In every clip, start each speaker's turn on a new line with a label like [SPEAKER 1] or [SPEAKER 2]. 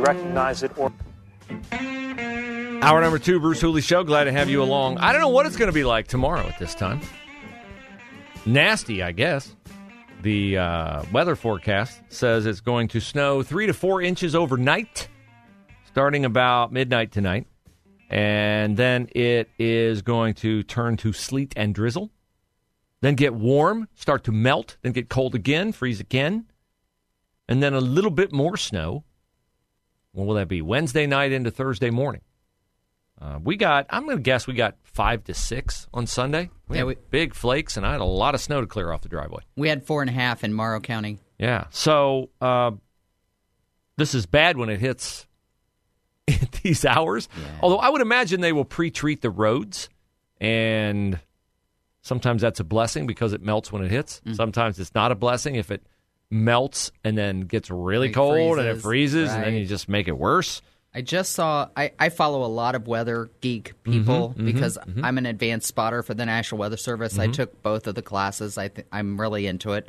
[SPEAKER 1] We recognize it or
[SPEAKER 2] Hour number two, Bruce Hooley Show. Glad to have you along. I don't know what it's going to be like tomorrow at this time. Nasty, I guess. The uh, weather forecast says it's going to snow three to four inches overnight, starting about midnight tonight. And then it is going to turn to sleet and drizzle. Then get warm, start to melt, then get cold again, freeze again. And then a little bit more snow. What will that be? Wednesday night into Thursday morning. Uh, we got, I'm going to guess we got five to six on Sunday. We
[SPEAKER 3] Yeah,
[SPEAKER 2] had
[SPEAKER 3] we-
[SPEAKER 2] big flakes, and I had a lot of snow to clear off the driveway.
[SPEAKER 3] We had four and a half in Morrow County.
[SPEAKER 2] Yeah. So uh, this is bad when it hits at these hours. Although I would imagine they will pre-treat the roads, and sometimes that's a blessing because it melts when it hits.
[SPEAKER 3] Mm.
[SPEAKER 2] Sometimes it's not a blessing if it melts and then gets really
[SPEAKER 3] Like
[SPEAKER 2] cold and it
[SPEAKER 3] freezes,
[SPEAKER 2] freezes, and then you just make it worse.
[SPEAKER 3] I just saw. I, I follow a lot of weather geek people
[SPEAKER 2] Mm-hmm,
[SPEAKER 3] because I'm an advanced spotter for the National Weather Service. I took both of the classes. I th- I'm really into it,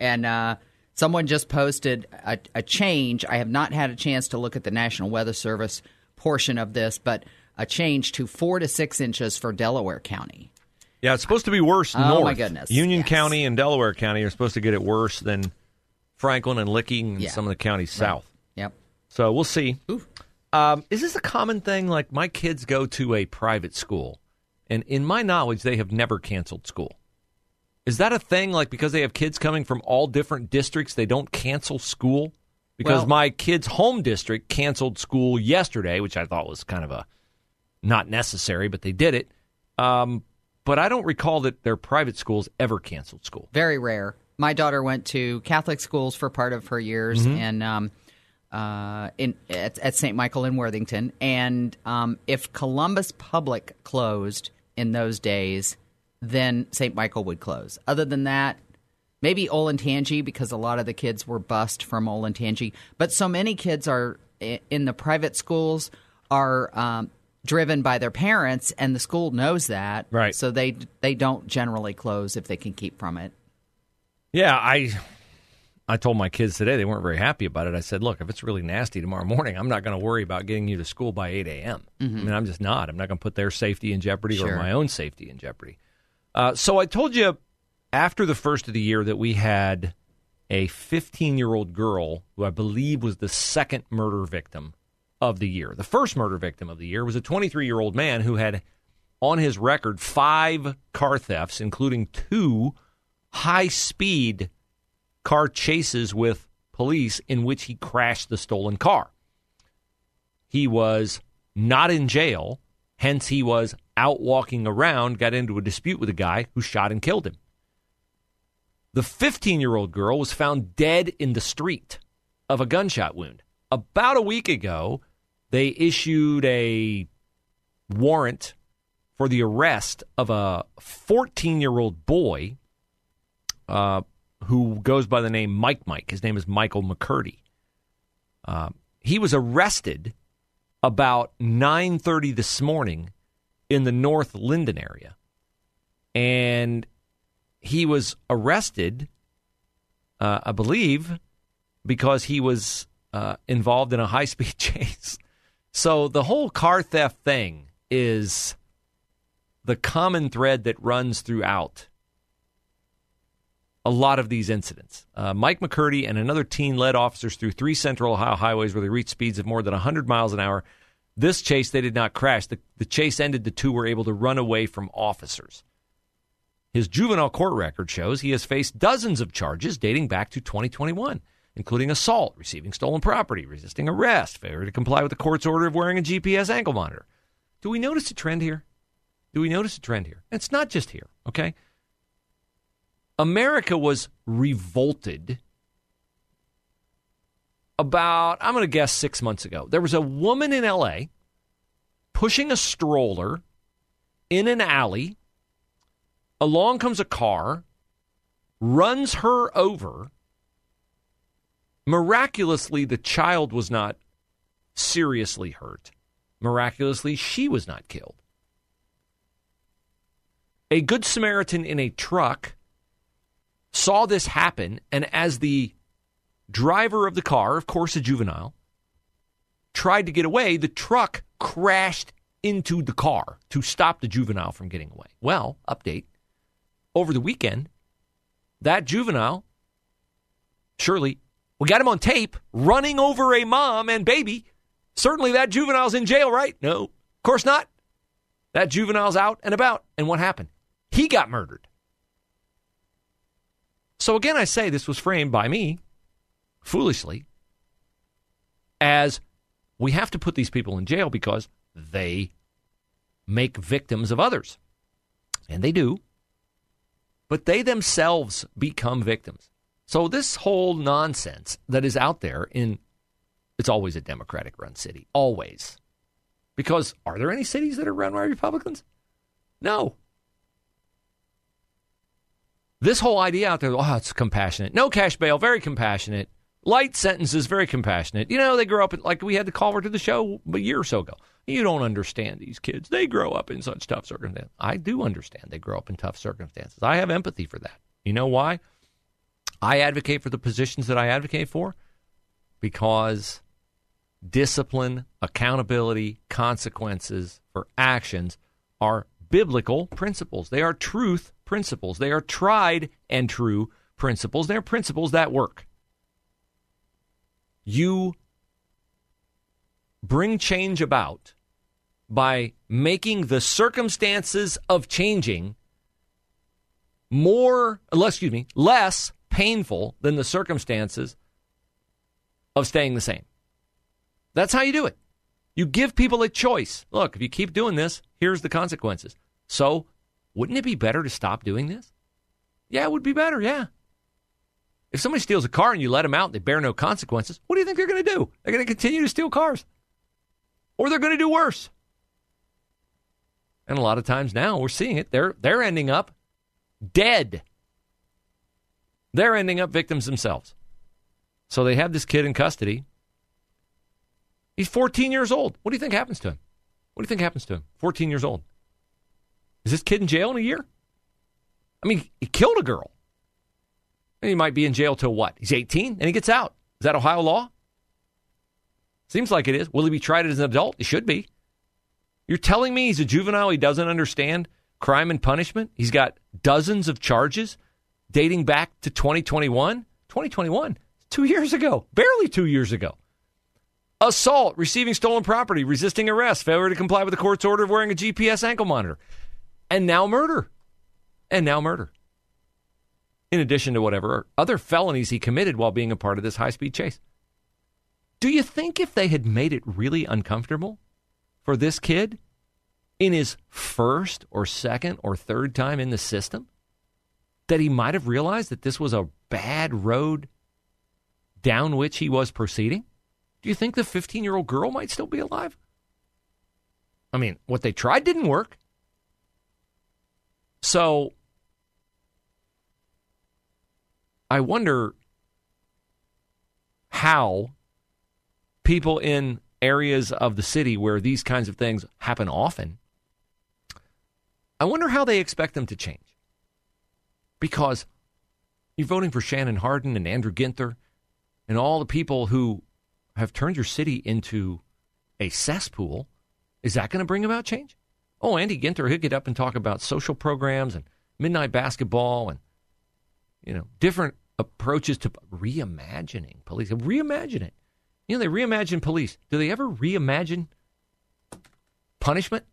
[SPEAKER 3] and uh, someone just posted a, a change. I have not had a chance to look at the National Weather Service portion of this, but a change to four to six inches for Delaware County.
[SPEAKER 2] Yeah, it's supposed to be worse
[SPEAKER 3] Oh,
[SPEAKER 2] north.
[SPEAKER 3] my goodness.
[SPEAKER 2] Union
[SPEAKER 3] Yes.
[SPEAKER 2] County and Delaware County are supposed to get it worse than Franklin and Licking and
[SPEAKER 3] Yeah.
[SPEAKER 2] some of the counties south.
[SPEAKER 3] Yep.
[SPEAKER 2] So we'll see. Um, is this a common thing? Like my kids go to a private school, and in my knowledge, they have never canceled school. Is that a thing? Like because they have kids coming from all different districts, they don't cancel school? Because
[SPEAKER 3] Well-
[SPEAKER 2] my kid's home district canceled school yesterday, which I thought was kind of a not necessary, but they did it. Um, but I don't recall that their private schools ever canceled school.
[SPEAKER 3] Very rare. My daughter went to Catholic schools for part of her years,
[SPEAKER 2] Mm-hmm.
[SPEAKER 3] and um, uh, in at, at St. Michael in Worthington. And um, if Columbus Public closed in those days, then St. Michael would close. Other than that, maybe Olentangy because a lot of the kids were bused from Olentangy. But so many kids are in the private schools are um, driven by their parents, and the school knows that.
[SPEAKER 2] Right.
[SPEAKER 3] So they they don't generally close if they can keep from it.
[SPEAKER 2] Yeah, I I told my kids today they weren't very happy about it. I said, look, if it's really nasty tomorrow morning, I'm not going to worry about getting you to school by 8 a.m. I mean, I'm just not. I'm not going to put their safety in jeopardy or my own safety in jeopardy. Uh, so I told you after the first of the year that we had a 15 year old girl who I believe was the second murder victim of the year. The first murder victim of the year was a 23 year old man who had on his record five car thefts, including two high speed car chases with police in which he crashed the stolen car. He was not in jail, hence, he was out walking around, got into a dispute with a guy who shot and killed him. The 15 year old girl was found dead in the street of a gunshot wound. About a week ago, they issued a warrant for the arrest of a 14 year old boy uh, who goes by the name Mike Mike. His name is Michael McCurdy. Uh, he was arrested about 9:30 this morning in the North Linden area, and he was arrested, uh, I believe, because he was uh, involved in a high-speed chase. So the whole car theft thing is the common thread that runs throughout a lot of these incidents. Uh, Mike McCurdy and another teen led officers through three central Ohio highways where they reached speeds of more than 100 miles an hour. This chase, they did not crash. The, the chase ended. The two were able to run away from officers. His juvenile court record shows he has faced dozens of charges dating back to 2021, including assault, receiving stolen property, resisting arrest, failure to comply with the court's order of wearing a GPS ankle monitor. Do we notice a trend here? Do we notice a trend here? It's not just here, okay? America was revolted about, I'm going to guess, six months ago. There was a woman in LA pushing a stroller in an alley. Along comes a car, runs her over. Miraculously, the child was not seriously hurt. Miraculously, she was not killed. A Good Samaritan in a truck saw this happen, and as the driver of the car, of course a juvenile, tried to get away, the truck crashed into the car to stop the juvenile from getting away. Well, update. Over the weekend, that juvenile, surely, we got him on tape running over a mom and baby. Certainly that juvenile's in jail, right? No, of course not. That juvenile's out and about. And what happened? He got murdered. So again, I say this was framed by me, foolishly, as we have to put these people in jail because they make victims of others. And they do. But they themselves become victims. So this whole nonsense that is out there in it's always a Democratic run city. Always. Because are there any cities that are run by Republicans? No. This whole idea out there, oh, it's compassionate. No cash bail, very compassionate. Light sentences, very compassionate. You know, they grow up, like we had the caller to the show a year or so ago. You don't understand these kids. They grow up in such tough circumstances. I do understand they grow up in tough circumstances. I have empathy for that. You know why? I advocate for the positions that I advocate for because discipline, accountability, consequences for actions are biblical principles. They are truth principles. They are tried and true principles. They're principles that work. You bring change about by making the circumstances of changing more, excuse me, less painful than the circumstances of staying the same. That's how you do it. You give people a choice. Look, if you keep doing this, here's the consequences. So wouldn't it be better to stop doing this? Yeah, it would be better. Yeah. If somebody steals a car and you let them out and they bear no consequences, what do you think they're going to do? They're going to continue to steal cars. Or they're going to do worse. And a lot of times now we're seeing it. They're they're ending up dead. They're ending up victims themselves. So they have this kid in custody. He's 14 years old. What do you think happens to him? What do you think happens to him? 14 years old. Is this kid in jail in a year? I mean, he killed a girl. And He might be in jail till what? He's 18 and he gets out. Is that Ohio law? Seems like it is. Will he be tried as an adult? He should be. You're telling me he's a juvenile, he doesn't understand crime and punishment? He's got dozens of charges dating back to 2021? 2021, two years ago, barely two years ago. Assault, receiving stolen property, resisting arrest, failure to comply with the court's order of wearing a GPS ankle monitor and now murder. And now murder. In addition to whatever other felonies he committed while being a part of this high speed chase. Do you think if they had made it really uncomfortable for this kid in his first or second or third time in the system, that he might have realized that this was a bad road down which he was proceeding? Do you think the 15 year old girl might still be alive? I mean, what they tried didn't work. So I wonder how people in areas of the city where these kinds of things happen often, I wonder how they expect them to change. Because you're voting for Shannon Hardin and Andrew Ginther and all the people who have turned your city into a cesspool. Is that going to bring about change? Oh, Andy Ginther, he'll get up and talk about social programs and midnight basketball and, you know, different approaches to reimagining police. Reimagine it. You know, they reimagine police. Do they ever reimagine punishment?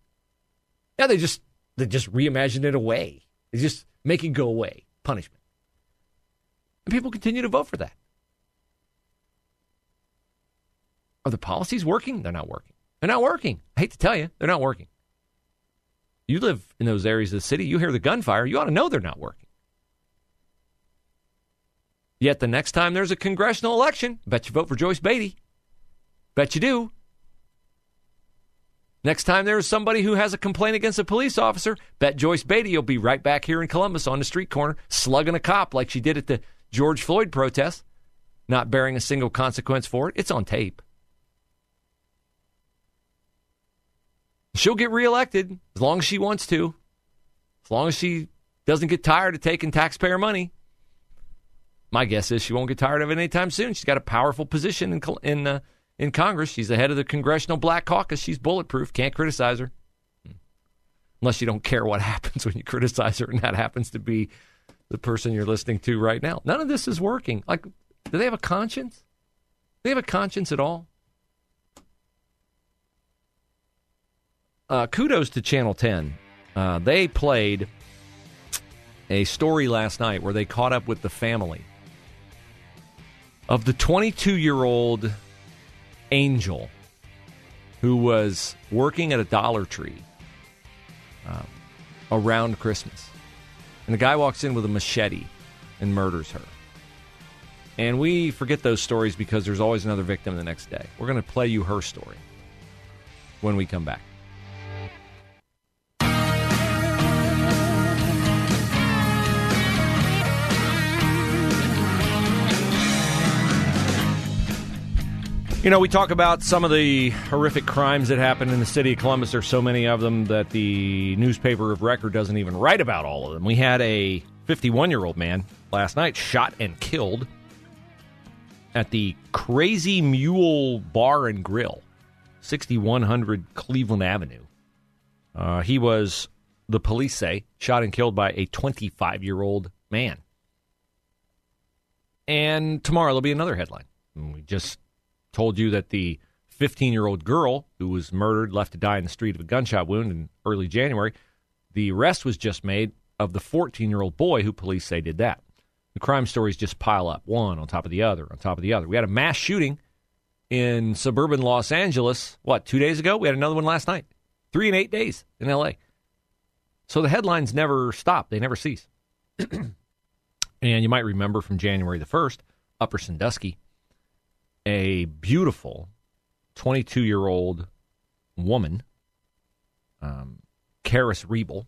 [SPEAKER 2] Yeah, they just they just reimagine it away. They just make it go away. Punishment. And people continue to vote for that. Are the policies working? They're not working. They're not working. I hate to tell you, they're not working. You live in those areas of the city, you hear the gunfire, you ought to know they're not working. Yet the next time there's a congressional election, bet you vote for Joyce Beatty. Bet you do. Next time there's somebody who has a complaint against a police officer, bet Joyce Beatty will be right back here in Columbus on the street corner slugging a cop like she did at the George Floyd protest, not bearing a single consequence for it. It's on tape. She'll get reelected as long as she wants to, as long as she doesn't get tired of taking taxpayer money. My guess is she won't get tired of it anytime soon. She's got a powerful position in in uh, in Congress. She's the head of the Congressional Black Caucus. She's bulletproof. Can't criticize her. Unless you don't care what happens when you criticize her, and that happens to be the person you're listening to right now. None of this is working. Like, do they have a conscience? Do they have a conscience at all? Uh, kudos to Channel 10. Uh, they played a story last night where they caught up with the family of the 22 year old Angel who was working at a Dollar Tree uh, around Christmas. And the guy walks in with a machete and murders her. And we forget those stories because there's always another victim the next day. We're going to play you her story when we come back. You know, we talk about some of the horrific crimes that happen in the city of Columbus. There's so many of them that the newspaper of record doesn't even write about all of them. We had a 51 year old man last night shot and killed at the Crazy Mule Bar and Grill, 6100 Cleveland Avenue. Uh, he was, the police say, shot and killed by a 25 year old man. And tomorrow there'll be another headline. We just told you that the 15 year old girl who was murdered, left to die in the street of a gunshot wound in early January, the arrest was just made of the 14 year old boy who police say did that. The crime stories just pile up, one on top of the other, on top of the other. We had a mass shooting in suburban Los Angeles, what, two days ago? We had another one last night. Three and eight days in LA. So the headlines never stop, they never cease. and you might remember from January the 1st, Upper Sandusky a beautiful 22 year old woman, um, Karis Ribble,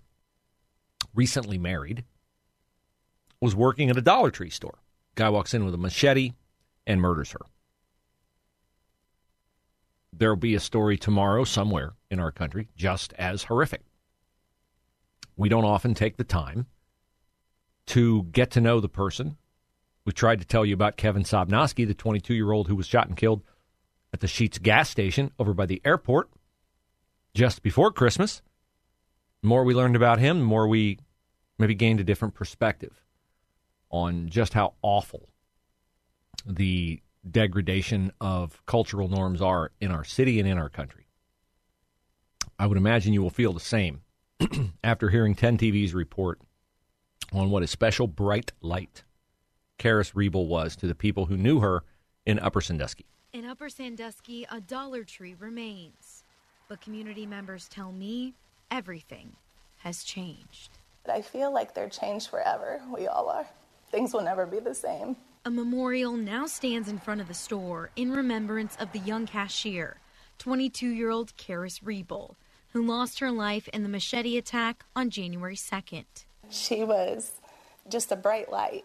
[SPEAKER 2] recently married, was working at a Dollar Tree store. Guy walks in with a machete and murders her. There'll be a story tomorrow somewhere in our country just as horrific. We don't often take the time to get to know the person we tried to tell you about Kevin Sobnoski, the 22 year old who was shot and killed at the Sheetz gas station over by the airport just before Christmas. The more we learned about him, the more we maybe gained a different perspective on just how awful the degradation of cultural norms are in our city and in our country. I would imagine you will feel the same after hearing 10 TV's report on what a special bright light Karis Ribble was to the people who knew her in Upper Sandusky.
[SPEAKER 4] In Upper Sandusky, a Dollar Tree remains. But community members tell me everything has changed.
[SPEAKER 5] I feel like they're changed forever. We all are. Things will never be the same.
[SPEAKER 4] A memorial now stands in front of the store in remembrance of the young cashier, 22 year old Karis Ribble, who lost her life in the machete attack on January 2nd.
[SPEAKER 5] She was just a bright light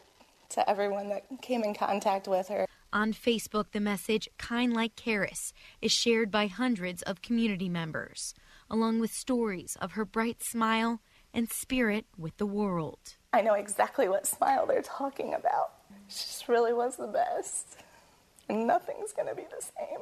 [SPEAKER 5] to everyone that came in contact with her.
[SPEAKER 4] On Facebook, the message Kind Like Karis is shared by hundreds of community members, along with stories of her bright smile and spirit with the world.
[SPEAKER 5] I know exactly what smile they're talking about. She just really was the best. And nothing's going to be the same.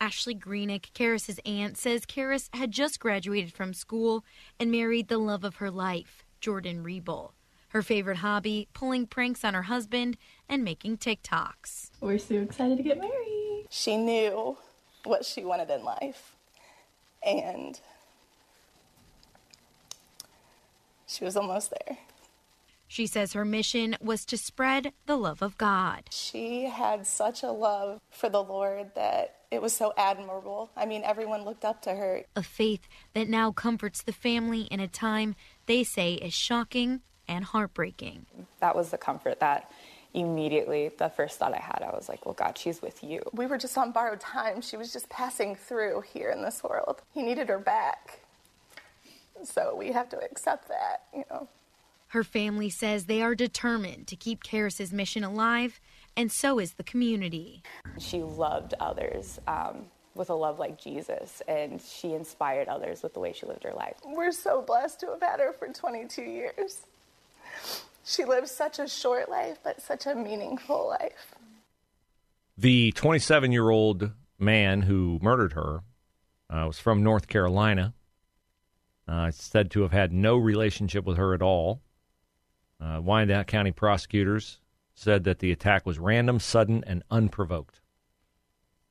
[SPEAKER 4] Ashley Greenick, Karis's aunt, says Karis had just graduated from school and married the love of her life, Jordan Ribble. Her favorite hobby, pulling pranks on her husband and making TikToks.
[SPEAKER 6] We're so excited to get married.
[SPEAKER 5] She knew what she wanted in life. And she was almost there.
[SPEAKER 4] She says her mission was to spread the love of God.
[SPEAKER 5] She had such a love for the Lord that it was so admirable. I mean, everyone looked up to her.
[SPEAKER 4] A faith that now comforts the family in a time they say is shocking and heartbreaking.
[SPEAKER 7] That was the comfort that, immediately the first thought I had, I was like, well, God, she's with you.
[SPEAKER 5] We were just on borrowed time. She was just passing through here in this world. He needed her back. So we have to accept that, you know.
[SPEAKER 4] Her family says they are determined to keep Karis's mission alive, and so is the community.
[SPEAKER 7] She loved others um, with a love like Jesus, and she inspired others with the way she lived her life.
[SPEAKER 5] We're so blessed to have had her for 22 years. She lived such a short life, but such a meaningful life.
[SPEAKER 2] The 27 year old man who murdered her uh, was from North Carolina. Uh, said to have had no relationship with her at all. Uh, Wyandot County prosecutors said that the attack was random, sudden, and unprovoked,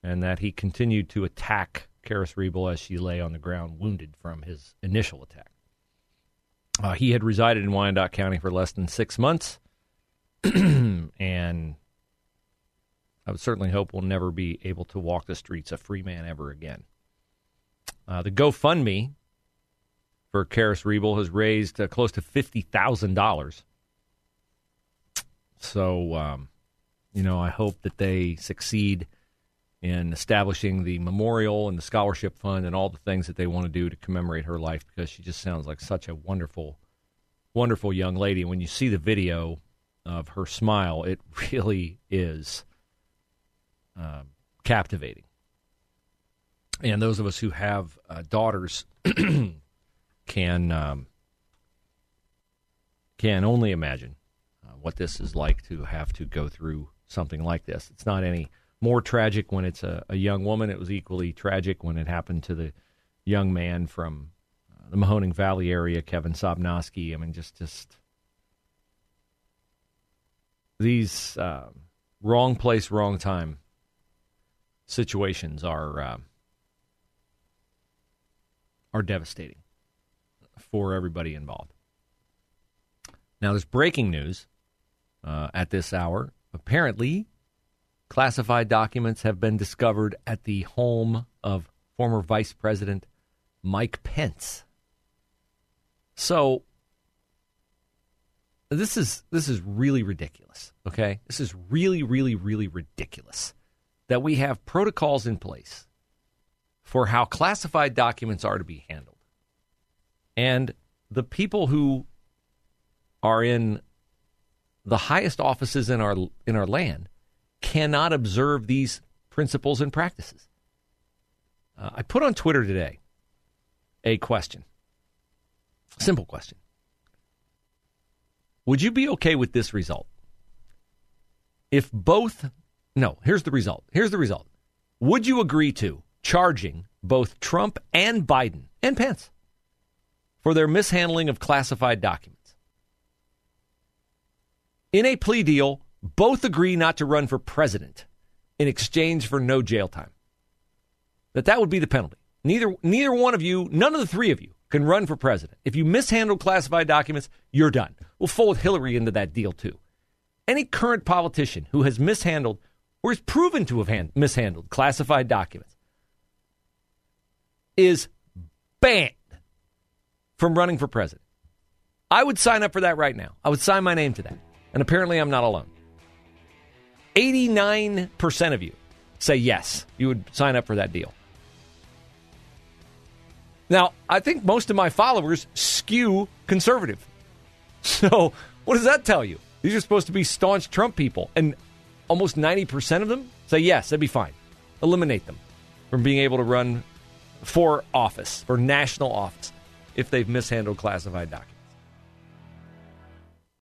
[SPEAKER 2] and that he continued to attack Karis Ribble as she lay on the ground, wounded from his initial attack. Uh, he had resided in Wyandot County for less than six months, and I would certainly hope we'll never be able to walk the streets a free man ever again. Uh, the GoFundMe for Karis Ribble has raised uh, close to fifty thousand dollars. So, um, you know, I hope that they succeed in establishing the memorial and the scholarship fund and all the things that they want to do to commemorate her life because she just sounds like such a wonderful, wonderful young lady. When you see the video of her smile, it really is uh, captivating. And those of us who have uh, daughters can um, can only imagine uh, what this is like to have to go through something like this. It's not any more tragic when it's a, a young woman. It was equally tragic when it happened to the young man from uh, the Mahoning Valley area, Kevin Sobnoski. I mean, just just these uh, wrong place, wrong time situations are uh, are devastating for everybody involved. Now, there's breaking news uh, at this hour. Apparently, classified documents have been discovered at the home of former Vice President Mike Pence. So this is this is really ridiculous, okay? This is really really really ridiculous that we have protocols in place for how classified documents are to be handled. And the people who are in the highest offices in our in our land cannot observe these principles and practices. Uh, I put on Twitter today a question. Simple question. Would you be okay with this result? If both, no, here's the result. Here's the result. Would you agree to charging both Trump and Biden and Pence for their mishandling of classified documents? In a plea deal, both agree not to run for president in exchange for no jail time. That that would be the penalty. Neither neither one of you, none of the three of you can run for president. If you mishandle classified documents, you're done. We'll fold Hillary into that deal too. Any current politician who has mishandled or is proven to have hand, mishandled classified documents is banned from running for president. I would sign up for that right now. I would sign my name to that. And apparently I'm not alone. 89% of you say yes, you would sign up for that deal. Now, I think most of my followers skew conservative. So, what does that tell you? These are supposed to be staunch Trump people, and almost 90% of them say yes, that'd be fine. Eliminate them from being able to run for office, for national office, if they've mishandled classified documents.